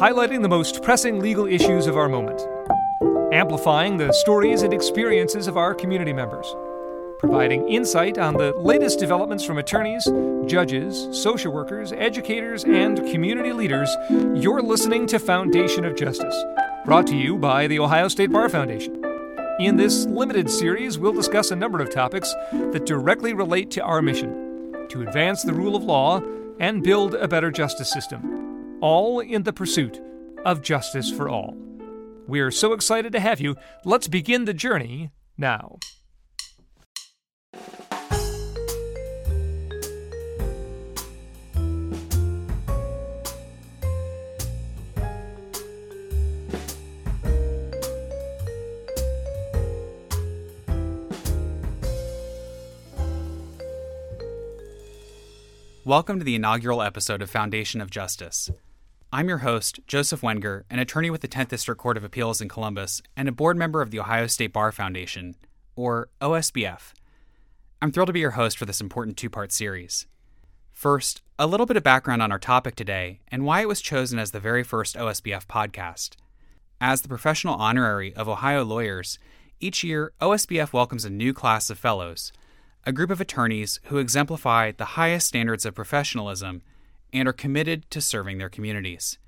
highlighting the most pressing legal issues of our moment, amplifying the stories and experiences of our community members, providing insight on the latest developments from attorneys, judges, social workers, educators, and community leaders. You're listening to Foundation of Justice, brought to you by the Ohio State Bar Foundation. In this limited series, we'll discuss a number of topics that directly relate to our mission to advance the rule of law and build a better justice system, all in the pursuit of justice for all. We're so excited to have you. Let's begin the journey now. Welcome to the inaugural episode of Foundation of Justice. I'm your host, Joseph Wenger, an attorney with the 10th District Court of Appeals in Columbus and a board member of the Ohio State Bar Foundation, or OSBF. I'm thrilled to be your host for this important two part series. First, a little bit of background on our topic today and why it was chosen as the very first OSBF podcast. As the professional honorary of Ohio lawyers, each year OSBF welcomes a new class of fellows a group of attorneys who exemplify the highest standards of professionalism and are committed to serving their communities.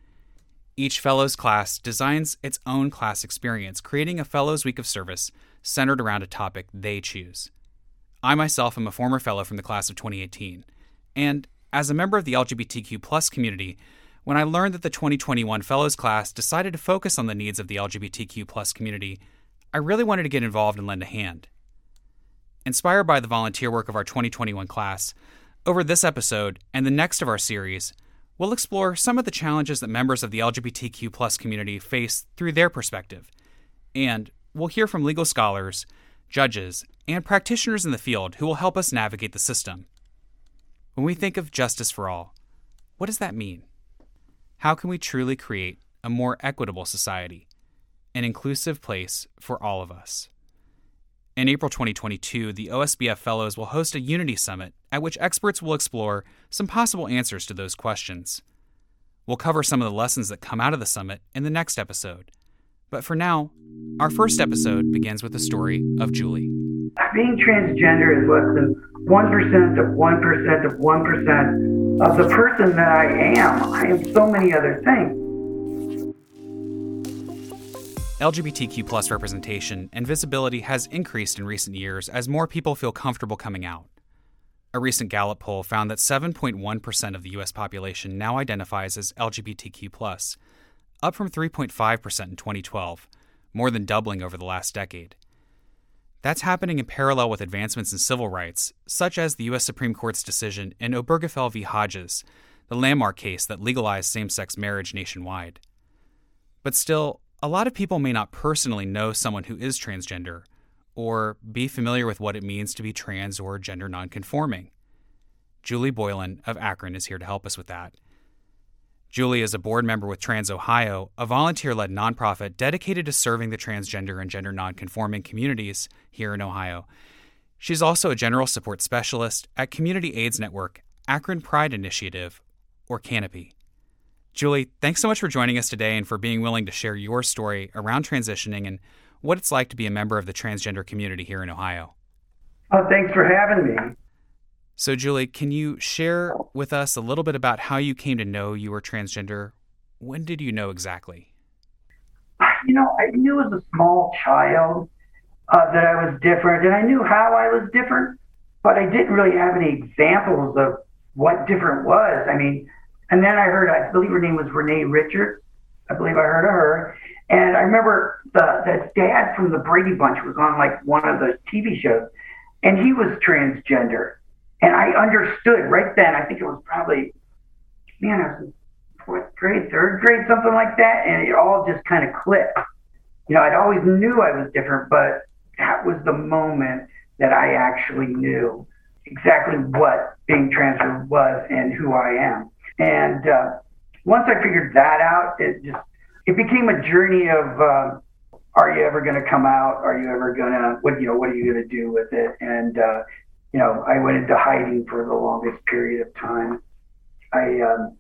Each Fellows class designs its own class experience, creating a Fellows Week of Service centered around a topic they choose. I myself am a former fellow from the class of 2018, and as a member of the LGBTQ community, when I learned that the 2021 Fellows class decided to focus on the needs of the LGBTQ community, I really wanted to get involved and lend a hand. Inspired by the volunteer work of our 2021 class, over this episode and the next of our series, we'll explore some of the challenges that members of the LGBTQ community face through their perspective. And we'll hear from legal scholars, judges, and practitioners in the field who will help us navigate the system. When we think of justice for all, what does that mean? How can we truly create a more equitable society, an inclusive place for all of us? In April 2022, the OSBF Fellows will host a Unity Summit at which experts will explore some possible answers to those questions. We'll cover some of the lessons that come out of the summit in the next episode. But for now, our first episode begins with the story of Julie. Being transgender is less than 1% of 1% of 1% of the person that I am. I am so many other things. LGBTQ plus representation and visibility has increased in recent years as more people feel comfortable coming out. A recent Gallup poll found that 7.1% of the U.S. population now identifies as LGBTQ, up from 3.5% in 2012, more than doubling over the last decade. That's happening in parallel with advancements in civil rights, such as the U.S. Supreme Court's decision in Obergefell v. Hodges, the landmark case that legalized same sex marriage nationwide. But still, a lot of people may not personally know someone who is transgender or be familiar with what it means to be trans or gender nonconforming. Julie Boylen of Akron is here to help us with that. Julie is a board member with Trans Ohio, a volunteer led nonprofit dedicated to serving the transgender and gender nonconforming communities here in Ohio. She's also a general support specialist at Community AIDS Network, Akron Pride Initiative, or CANAPI. Julie, thanks so much for joining us today and for being willing to share your story around transitioning and what it's like to be a member of the transgender community here in Ohio. Oh, thanks for having me. So, Julie, can you share with us a little bit about how you came to know you were transgender? When did you know exactly? You know, I knew as a small child uh, that I was different, and I knew how I was different, but I didn't really have any examples of what different was. I mean, and then I heard, I believe her name was Renee Richards. I believe I heard of her. And I remember the, the dad from the Brady Bunch was on like one of the TV shows, and he was transgender. And I understood right then, I think it was probably, man, I was in fourth grade, third grade, something like that. And it all just kind of clicked. You know, I'd always knew I was different, but that was the moment that I actually knew exactly what being transgender was and who I am. And uh, once I figured that out, it just it became a journey of uh, are you ever going to come out? Are you ever going to what you know what are you going to do with it? And uh, you know, I went into hiding for the longest period of time. I um,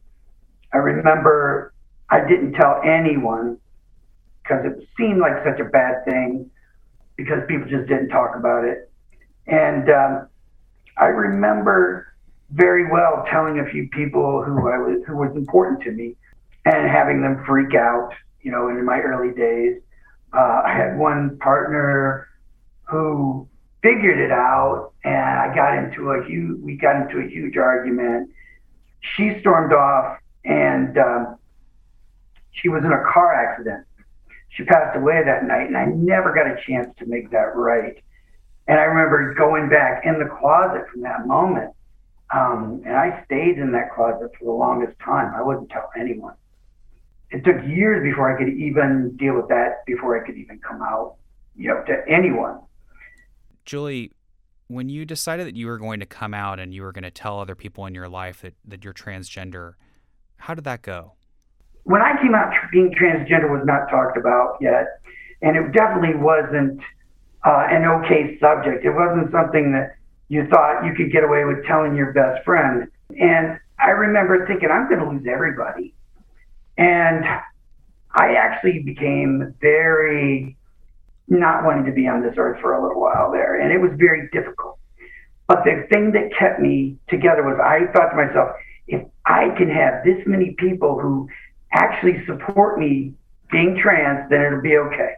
I remember I didn't tell anyone because it seemed like such a bad thing because people just didn't talk about it. And um, I remember very well telling a few people who I was who was important to me and having them freak out. You know, in my early days, uh, I had one partner who figured it out, and I got into a huge we got into a huge argument. She stormed off, and um, she was in a car accident. She passed away that night, and I never got a chance to make that right. And I remember going back in the closet from that moment. Um, and I stayed in that closet for the longest time. I wouldn't tell anyone. It took years before I could even deal with that, before I could even come out, you know, to anyone. Julie, when you decided that you were going to come out and you were going to tell other people in your life that, that you're transgender, how did that go? When I came out, being transgender was not talked about yet. And it definitely wasn't uh, an okay subject. It wasn't something that you thought you could get away with telling your best friend. And I remember thinking, I'm going to lose everybody. And I actually became very not wanting to be on this earth for a little while there. And it was very difficult. But the thing that kept me together was I thought to myself, if I can have this many people who actually support me being trans, then it'll be okay.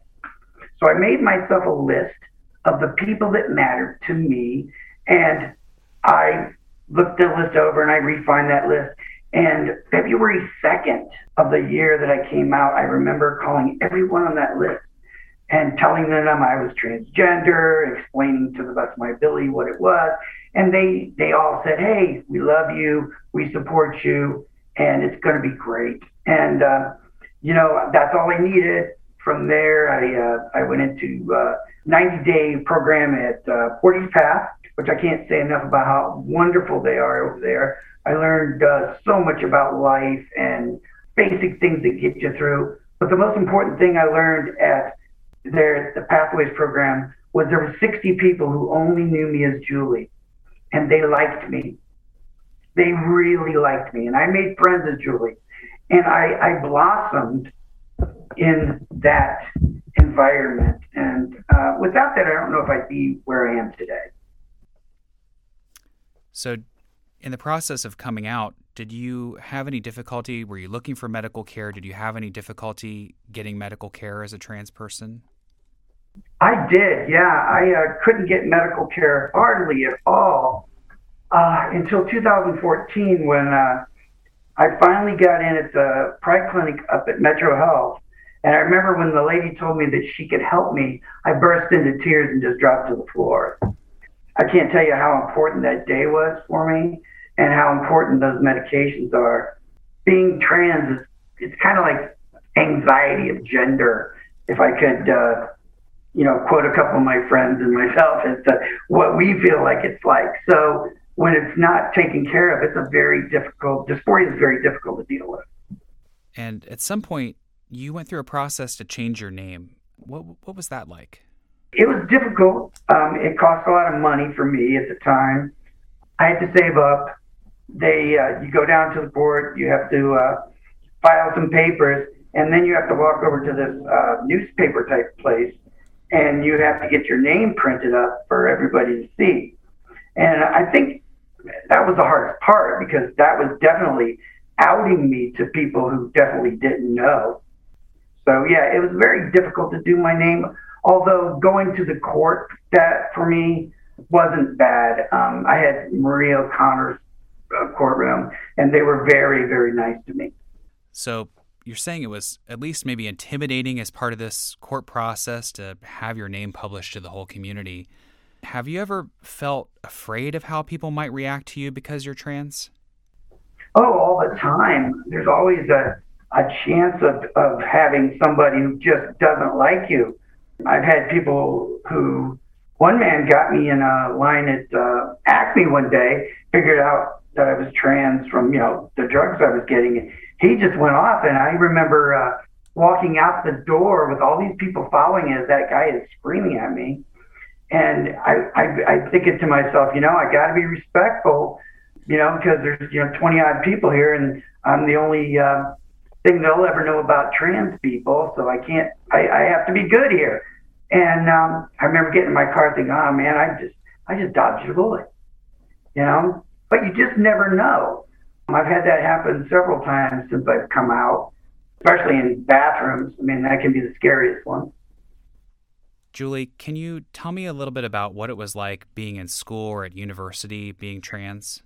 So I made myself a list of the people that mattered to me, and I looked the list over and I refined that list. And February 2nd of the year that I came out, I remember calling everyone on that list and telling them I was transgender, explaining to the best of my ability what it was. And they, they all said, Hey, we love you. We support you. And it's going to be great. And, uh, you know, that's all I needed. From there, I, uh, I went into a uh, 90 day program at uh, Portage Path, which I can't say enough about how wonderful they are over there. I learned uh, so much about life and basic things that get you through. But the most important thing I learned at there, the Pathways program, was there were 60 people who only knew me as Julie, and they liked me. They really liked me, and I made friends as Julie, and I, I blossomed in that environment. And uh, without that, I don't know if I'd be where I am today. So, in the process of coming out, did you have any difficulty? Were you looking for medical care? Did you have any difficulty getting medical care as a trans person? I did, yeah. I uh, couldn't get medical care hardly at all uh, until 2014 when uh, I finally got in at the Pride Clinic up at Metro Health. And I remember when the lady told me that she could help me, I burst into tears and just dropped to the floor. I can't tell you how important that day was for me and how important those medications are. Being trans is it's kind of like anxiety of gender. If I could uh, you know, quote a couple of my friends and myself as to what we feel like it's like. So when it's not taken care of, it's a very difficult, dysphoria is very difficult to deal with. And at some point, you went through a process to change your name. What, what was that like? It was difficult. Um, it cost a lot of money for me at the time. I had to save up. They, uh, you go down to the board, you have to uh, file some papers, and then you have to walk over to this uh, newspaper type place and you have to get your name printed up for everybody to see. And I think that was the hardest part because that was definitely outing me to people who definitely didn't know. So yeah, it was very difficult to do my name. Although going to the court, that for me wasn't bad. Um, I had Maria O'Connor's uh, courtroom, and they were very, very nice to me. So you're saying it was at least maybe intimidating as part of this court process to have your name published to the whole community. Have you ever felt afraid of how people might react to you because you're trans? Oh, all the time. There's always a, a chance of, of having somebody who just doesn't like you. I've had people who, one man got me in a line at uh, Acme one day, figured out that I was trans from, you know, the drugs I was getting he just went off. And I remember uh, walking out the door with all these people following as that guy is screaming at me. And I, I, I thinking to myself, you know, I got to be respectful, you know, because there's, you know, 20 odd people here and I'm the only uh, thing they'll ever know about trans people. So I can't, I, I have to be good here. And um, I remember getting in my car thinking, oh man, I just, I just dodged a bullet, you know? But you just never know. I've had that happen several times since I've come out, especially in bathrooms. I mean, that can be the scariest one. Julie, can you tell me a little bit about what it was like being in school or at university being trans?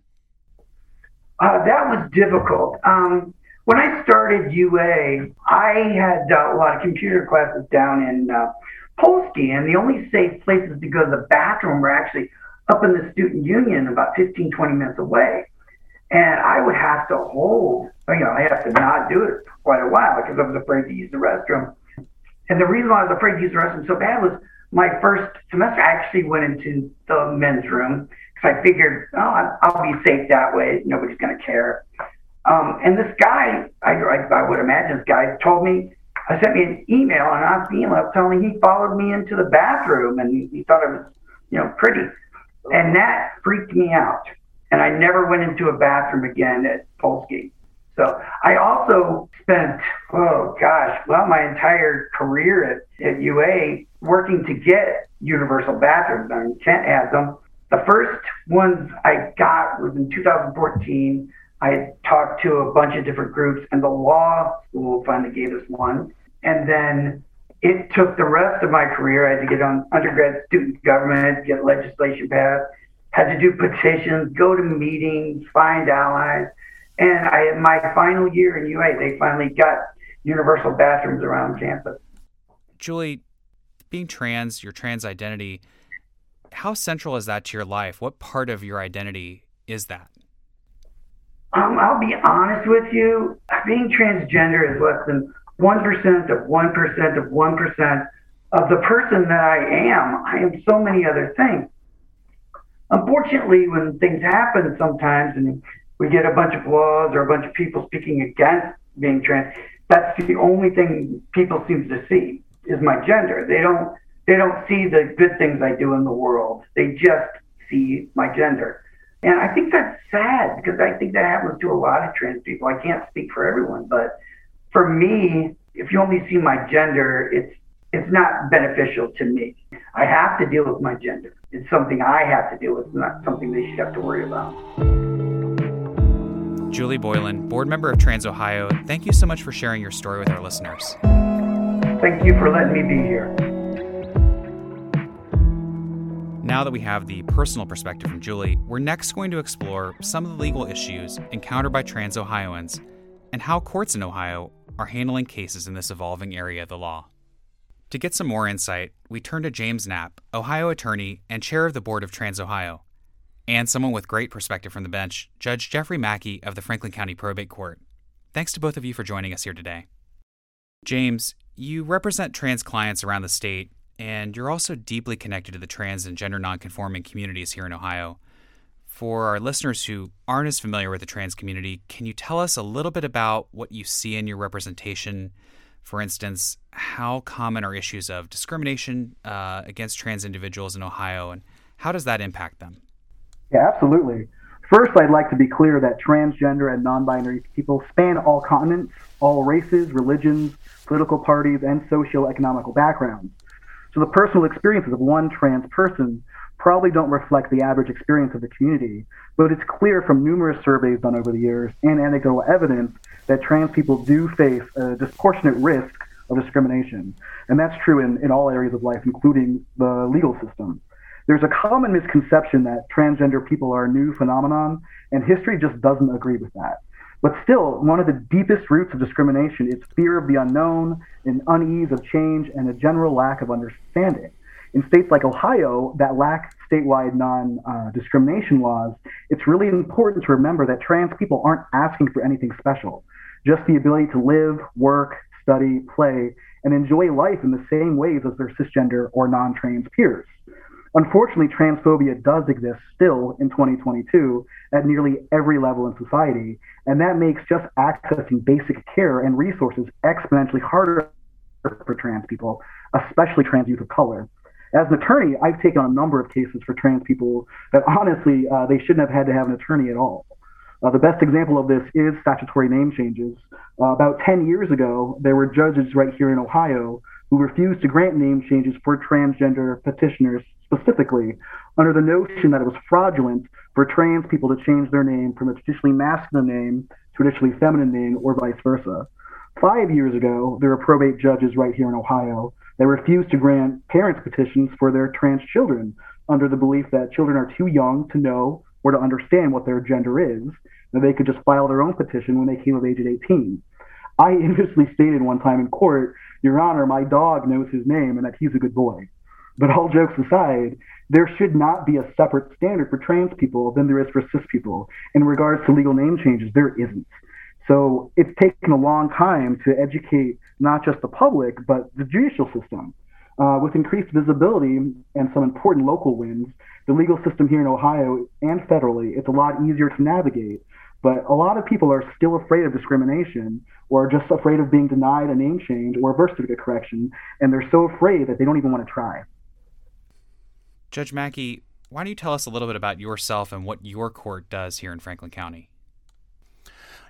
Uh, that was difficult. Um, when I started UA, I had uh, a lot of computer classes down in uh, Polsky, and the only safe places to go to the bathroom were actually up in the student union about 15, 20 minutes away. And I would have to hold, you know, I have to not do it for quite a while because I was afraid to use the restroom. And the reason why I was afraid to use the restroom so bad was my first semester, I actually went into the men's room because I figured, oh, I'll be safe that way. Nobody's going to care. Um, and this guy, I, I, I would imagine this guy told me, I sent me an email, an honest email telling me he followed me into the bathroom and he, he thought I was, you know, pretty. And that freaked me out. And I never went into a bathroom again at Polsky. So I also spent, oh gosh, well, my entire career at, at UA working to get universal bathrooms. I mean, Kent has them. The first ones I got was in 2014. I talked to a bunch of different groups, and the law school finally gave us one. And then it took the rest of my career. I had to get on undergrad student government, get legislation passed, had to do petitions, go to meetings, find allies. And I, my final year in UA, they finally got universal bathrooms around campus. Julie, being trans, your trans identity, how central is that to your life? What part of your identity is that? Um, I'll be honest with you. Being transgender is less than 1% of 1% of 1% of the person that I am. I am so many other things. Unfortunately, when things happen sometimes and we get a bunch of laws or a bunch of people speaking against being trans, that's the only thing people seem to see is my gender. They don't they don't see the good things I do in the world. They just see my gender. And I think that's sad because I think that happens to a lot of trans people. I can't speak for everyone, but for me, if you only see my gender, it's it's not beneficial to me. I have to deal with my gender. It's something I have to deal with, not something they should have to worry about. Julie Boylen, board member of Trans Ohio, thank you so much for sharing your story with our listeners. Thank you for letting me be here. Now that we have the personal perspective from Julie, we're next going to explore some of the legal issues encountered by trans Ohioans and how courts in Ohio are handling cases in this evolving area of the law. To get some more insight, we turn to James Knapp, Ohio attorney and chair of the board of Trans Ohio, and someone with great perspective from the bench, Judge Jeffrey Mackey of the Franklin County Probate Court. Thanks to both of you for joining us here today. James, you represent trans clients around the state, and you're also deeply connected to the trans and gender nonconforming communities here in Ohio. For our listeners who aren't as familiar with the trans community, can you tell us a little bit about what you see in your representation? For instance, how common are issues of discrimination uh, against trans individuals in Ohio, and how does that impact them? Yeah, absolutely. First, I'd like to be clear that transgender and non binary people span all continents, all races, religions, political parties, and socio-economical backgrounds. So the personal experiences of one trans person probably don't reflect the average experience of the community, but it's clear from numerous surveys done over the years and anecdotal evidence that trans people do face a disproportionate risk of discrimination. And that's true in, in all areas of life, including the legal system. There's a common misconception that transgender people are a new phenomenon, and history just doesn't agree with that. But still, one of the deepest roots of discrimination is fear of the unknown, an unease of change, and a general lack of understanding. In states like Ohio that lack statewide non uh, discrimination laws, it's really important to remember that trans people aren't asking for anything special, just the ability to live, work, study, play, and enjoy life in the same ways as their cisgender or non trans peers. Unfortunately, transphobia does exist still in 2022 at nearly every level in society, and that makes just accessing basic care and resources exponentially harder for trans people, especially trans youth of color. As an attorney, I've taken on a number of cases for trans people that honestly uh, they shouldn't have had to have an attorney at all. Uh, the best example of this is statutory name changes. Uh, about 10 years ago, there were judges right here in Ohio who refused to grant name changes for transgender petitioners specifically under the notion that it was fraudulent for trans people to change their name from a traditionally masculine name to a traditionally feminine name or vice versa. Five years ago, there were probate judges right here in Ohio that refused to grant parents' petitions for their trans children under the belief that children are too young to know or to understand what their gender is, and they could just file their own petition when they came of age at 18. I infamously stated one time in court, Your Honor, my dog knows his name and that he's a good boy. But all jokes aside, there should not be a separate standard for trans people than there is for cis people. In regards to legal name changes, there isn't. So it's taken a long time to educate not just the public, but the judicial system. Uh, with increased visibility and some important local wins, the legal system here in Ohio and federally, it's a lot easier to navigate. But a lot of people are still afraid of discrimination or just afraid of being denied a name change or a birth certificate correction, and they're so afraid that they don't even want to try. Judge Mackey, why don't you tell us a little bit about yourself and what your court does here in Franklin County?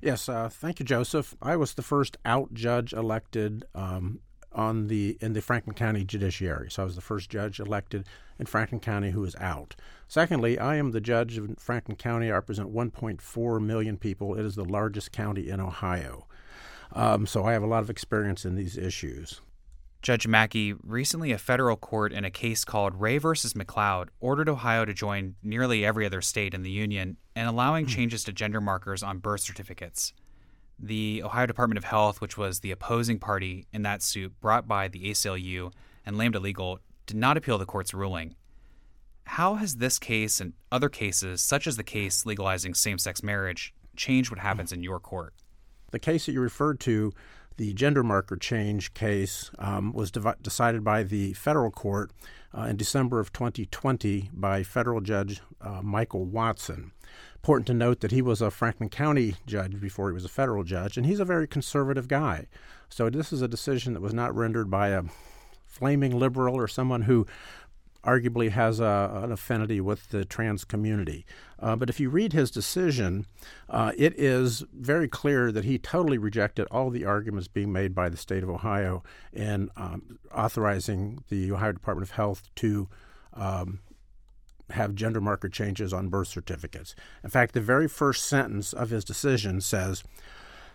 Yes, uh, thank you, Joseph. I was the first out judge elected um, on the in the Franklin County Judiciary. So I was the first judge elected in Franklin County who is out. Secondly, I am the judge of Franklin County. I represent 1.4 million people. It is the largest county in Ohio. Um, so I have a lot of experience in these issues. Judge Mackey, recently a federal court in a case called Ray versus McCloud ordered Ohio to join nearly every other state in the union and allowing hmm. changes to gender markers on birth certificates. The Ohio Department of Health, which was the opposing party in that suit brought by the ACLU and Lambda Legal, did not appeal the court's ruling. How has this case and other cases, such as the case legalizing same sex marriage, changed what happens in your court? The case that you referred to the gender marker change case um, was dev- decided by the federal court uh, in December of 2020 by federal judge uh, Michael Watson. Important to note that he was a Franklin County judge before he was a federal judge, and he's a very conservative guy. So this is a decision that was not rendered by a flaming liberal or someone who arguably has a, an affinity with the trans community. Uh, but if you read his decision, uh, it is very clear that he totally rejected all the arguments being made by the state of Ohio in um, authorizing the Ohio Department of Health to um, have gender marker changes on birth certificates. In fact, the very first sentence of his decision says,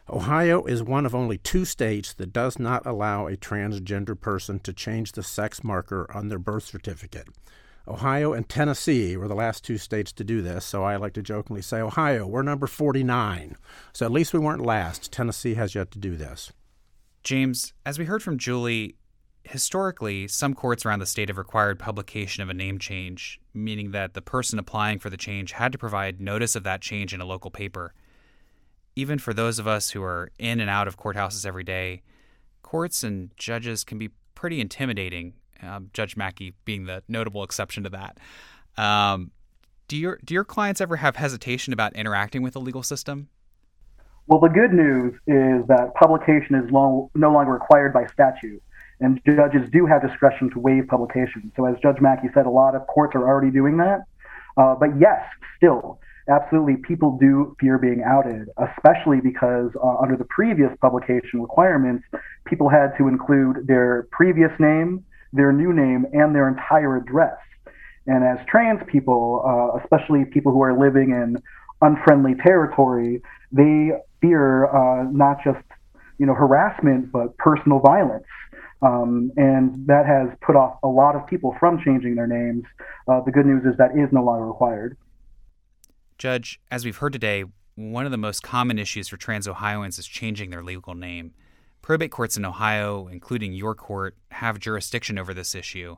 Ohio is one of only two states that does not allow a transgender person to change the sex marker on their birth certificate. Ohio and Tennessee were the last two states to do this, so I like to jokingly say, Ohio, we're number 49. So at least we weren't last. Tennessee has yet to do this. James, as we heard from Julie, historically, some courts around the state have required publication of a name change, meaning that the person applying for the change had to provide notice of that change in a local paper even for those of us who are in and out of courthouses every day, courts and judges can be pretty intimidating. Um, Judge Mackey being the notable exception to that. Um, do your do your clients ever have hesitation about interacting with the legal system? Well, the good news is that publication is no longer required by statute, and judges do have discretion to waive publication. So, as Judge Mackey said, a lot of courts are already doing that. Uh, but yes, still, absolutely people do fear being outed, especially because uh, under the previous publication requirements, people had to include their previous name, their new name, and their entire address. And as trans people, uh, especially people who are living in unfriendly territory, they fear uh, not just you know harassment but personal violence. Um, and that has put off a lot of people from changing their names. Uh, the good news is that is no longer required. Judge, as we've heard today, one of the most common issues for trans Ohioans is changing their legal name. Probate courts in Ohio, including your court, have jurisdiction over this issue.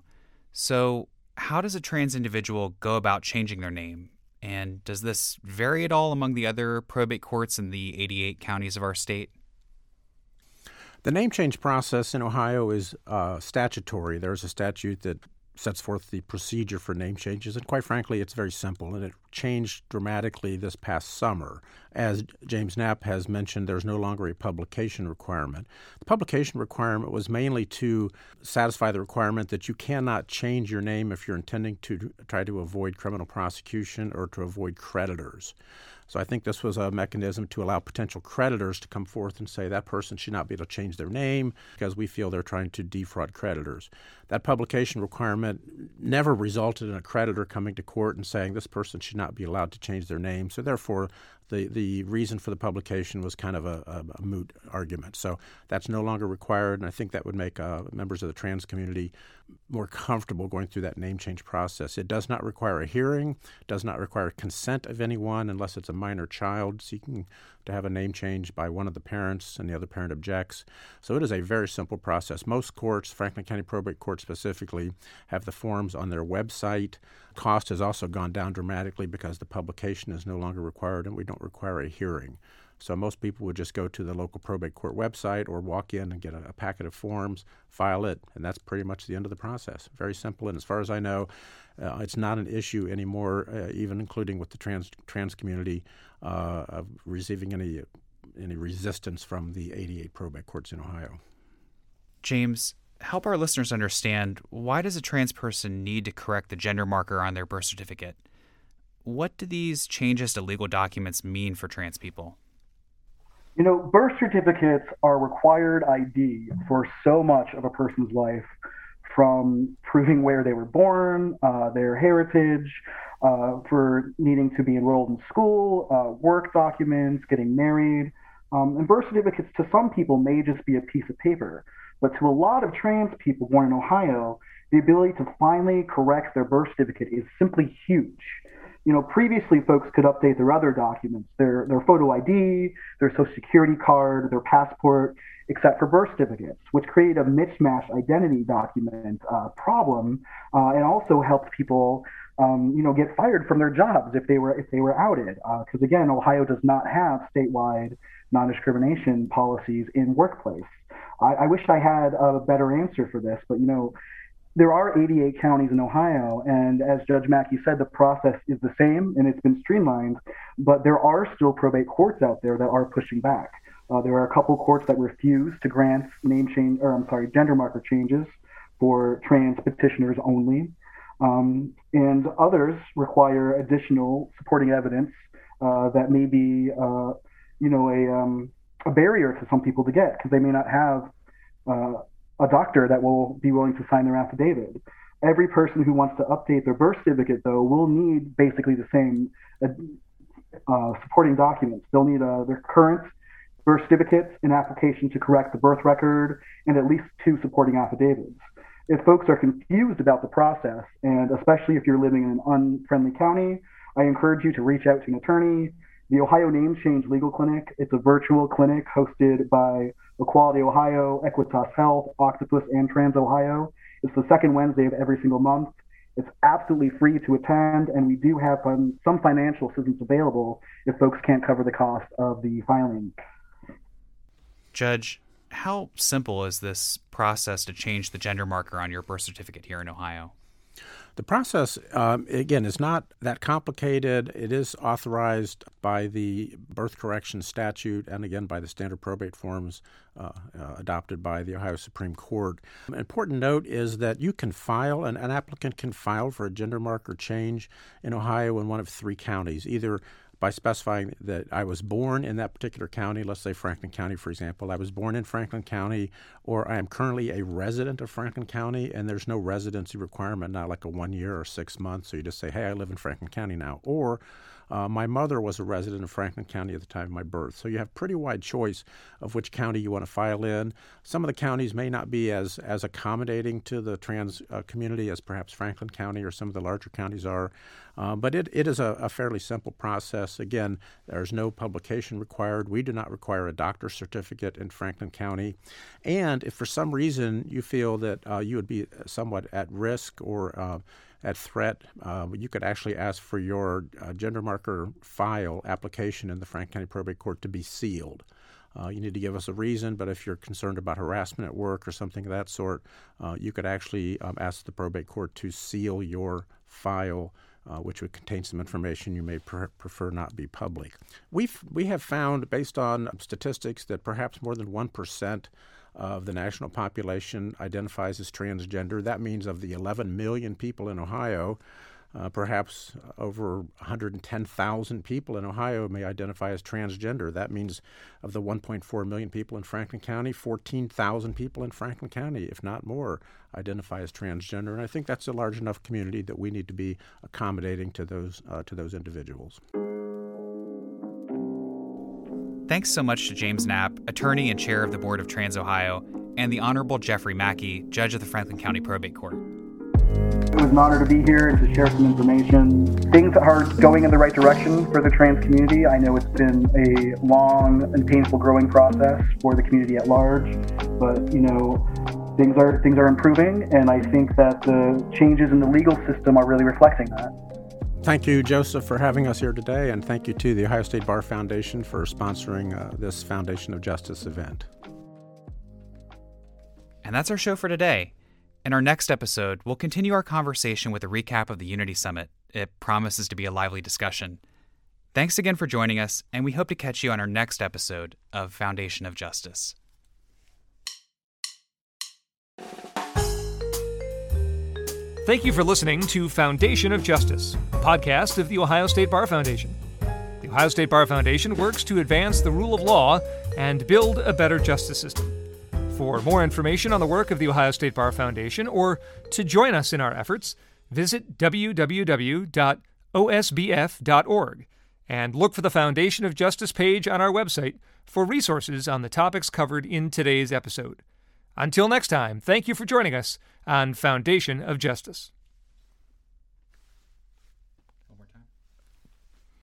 So, how does a trans individual go about changing their name? And does this vary at all among the other probate courts in the 88 counties of our state? The name change process in Ohio is uh, statutory. There's a statute that sets forth the procedure for name changes. And quite frankly, it's very simple. And it changed dramatically this past summer. As James Knapp has mentioned, there's no longer a publication requirement. The publication requirement was mainly to satisfy the requirement that you cannot change your name if you're intending to try to avoid criminal prosecution or to avoid creditors. So I think this was a mechanism to allow potential creditors to come forth and say that person should not be able to change their name because we feel they're trying to defraud creditors. That publication requirement never resulted in a creditor coming to court and saying this person should not be allowed to change their name. So therefore, the, the reason for the publication was kind of a, a, a moot argument. So that's no longer required, and I think that would make uh, members of the trans community more comfortable going through that name change process. It does not require a hearing, does not require consent of anyone unless it's a minor child seeking to have a name change by one of the parents and the other parent objects. So it is a very simple process. Most courts, Franklin County Probate Court specifically, have the forms on their website. Cost has also gone down dramatically because the publication is no longer required and we don't require a hearing. So most people would just go to the local probate court website or walk in and get a, a, packet of forms, file it, and that's pretty much the end of the process. Very simple, and as far as I know, uh, it's not an issue anymore, uh, even including with the trans trans community uh, of receiving any any resistance from the 88 probate courts in Ohio. James, help our listeners understand why does a trans person need to correct the gender marker on their birth certificate? What do these changes to legal documents mean for trans people? You know, birth certificates are required ID for so much of a person's life, from proving where they were born, uh, their heritage, uh, for needing to be enrolled in school, uh, work documents, getting married. Um, and birth certificates to some people may just be a piece of paper, but to a lot of trans people born in Ohio, the ability to finally correct their birth certificate is simply huge you know, previously folks could update their other documents, their their photo ID, their social security card, their passport, except for birth certificates, which create a mismatched identity document uh, problem, uh, and also helped people, um, you know, get fired from their jobs if they were if they were outed. Because uh, again, Ohio does not have statewide non-discrimination policies in workplace. I, I wish I had a better answer for this, but you know, there are 88 counties in Ohio, and as Judge Mackey said, the process is the same and it's been streamlined, but there are still probate courts out there that are pushing back. Uh, there are a couple courts that refuse to grant name change, or I'm sorry, gender marker changes for trans petitioners only, um, and others require additional supporting evidence uh, that may be, uh, you know, a, um, a barrier to some people to get because they may not have uh, a doctor that will be willing to sign their affidavit. Every person who wants to update their birth certificate, though, will need basically the same uh, uh supporting documents. They'll need uh, their current birth certificate, an application to correct the birth record, and at least two supporting affidavits. If folks are confused about the process, and especially if you're living in an unfriendly county, I encourage you to reach out to an attorney. The Ohio Name Change Legal Clinic, it's a virtual clinic hosted by Equality Ohio, Equitas Health, Octopus, and Trans Ohio. It's the second Wednesday of every single month. It's absolutely free to attend, and we do have um, some financial assistance available if folks can't cover the cost of the filing. Judge, how simple is this process to change the gender marker on your birth certificate here in Ohio? The process, um, again, is not that complicated. It is authorized by the birth correction statute and again by the standard probate forms uh, uh, adopted by the Ohio Supreme Court. An important note is that you can file, an, an applicant can file for a gender marker change in Ohio in one of three counties, either by specifying that I was born in that particular county, let's say Franklin County, for example. I was born in Franklin County, or I am currently a resident of Franklin County, and there's no residency requirement, not like a one year or six months. So you just say, hey, I live in Franklin County now. Or uh, my mother was a resident of Franklin County at the time of my birth. So you have pretty wide choice of which county you want to file in. Some of the counties may not be as, as accommodating to the trans uh, community as perhaps Franklin County or some of the larger counties are. Uh, but it, it is a, a, fairly simple process. Again, there's no publication required. We do not require a doctor's certificate in Franklin County. And if for some reason you feel that uh, you would be somewhat at risk or uh, at threat, uh, you could actually ask for your uh, gender marker file application in the Franklin County Probate Court to be sealed. Uh, you need to give us a reason, but if you're concerned about harassment at work or something of that sort, uh, you could actually um, ask the probate court to seal your file. Uh, which would contain some information you may pre- prefer not be public. We've, we have found, based on statistics, that perhaps more than 1% of the national population identifies as transgender. That means of the 11 million people in Ohio, Uh, perhaps over 110,000 people in Ohio may identify as transgender. That means of the 1.4 million people in Franklin County, 14,000 people in Franklin County, if not more, identify as transgender. And I think that's a large enough community that we need to be accommodating to those uh, to those individuals. Thanks so much to James Knapp, attorney and chair of the board of Trans Ohio, and the Honorable Jeffrey Mackey, judge of the Franklin County Probate Court. It was an honor to be here and to share some information. Things are going in the right direction for the trans community. I know it's been a long and painful growing process for the community at large, but you know, things are things are improving, and I think that the changes in the legal system are really reflecting that. Thank you, Joseph, for having us here today, and thank you to the Ohio State Bar Foundation for sponsoring uh, this Foundation of Justice event. And that's our show for today. In our next episode, we'll continue our conversation with a recap of the Unity Summit. It promises to be a lively discussion. Thanks again for joining us, and we hope to catch you on our next episode of Foundation of Justice. Thank you for listening to Foundation of Justice, a podcast of the Ohio State Bar Foundation. The Ohio State Bar Foundation works to advance the rule of law and build a better justice system. For more information on the work of the Ohio State Bar Foundation or to join us in our efforts, visit www.osbf.org and look for the Foundation of Justice page on our website for resources on the topics covered in today's episode. Until next time, thank you for joining us on Foundation of Justice.